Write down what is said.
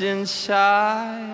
inside.